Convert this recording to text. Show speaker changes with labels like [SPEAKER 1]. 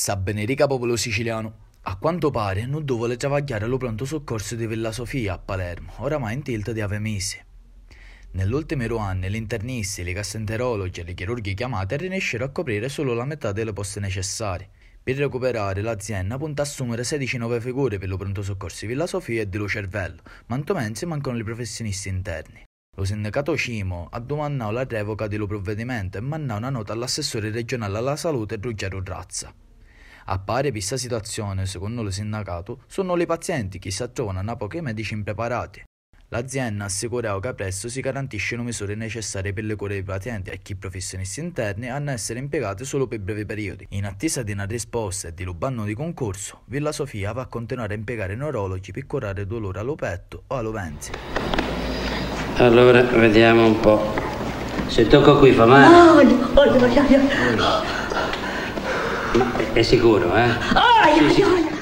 [SPEAKER 1] Sa benedica popolo siciliano. A quanto pare non vuole travagliare allo pronto soccorso di Villa Sofia a Palermo, oramai in tilt di ave mesi. Nell'ultimo anno gli internisti, i gastroenterologi e i chirurghi chiamati riescono a coprire solo la metà delle poste necessarie. Per recuperare l'azienda punta a assumere 16 nuove figure per lo pronto soccorso di Villa Sofia e di Lo Cervello, ma mensi mancano i professionisti interni. Lo sindacato Cimo ha domandato la revoca dello provvedimento e mandato una nota all'assessore regionale alla salute Ruggero Razza. A pari questa situazione, secondo il sindacato, sono i pazienti che si trovano a pochi medici impreparati. L'azienda ha assicurato che presto si garantiscono misure necessarie per le cure dei pazienti e che i professionisti interni hanno a essere impiegati solo per brevi periodi. In attesa di una risposta e di un di concorso, Villa Sofia va a continuare a impiegare neurologi per curare dolore allo petto o allo ventre.
[SPEAKER 2] Allora, vediamo un po'. Se tocco qui fa male.
[SPEAKER 3] No, no, no, no, no.
[SPEAKER 2] Ma è sicuro, eh?
[SPEAKER 3] Ai, ai, ai.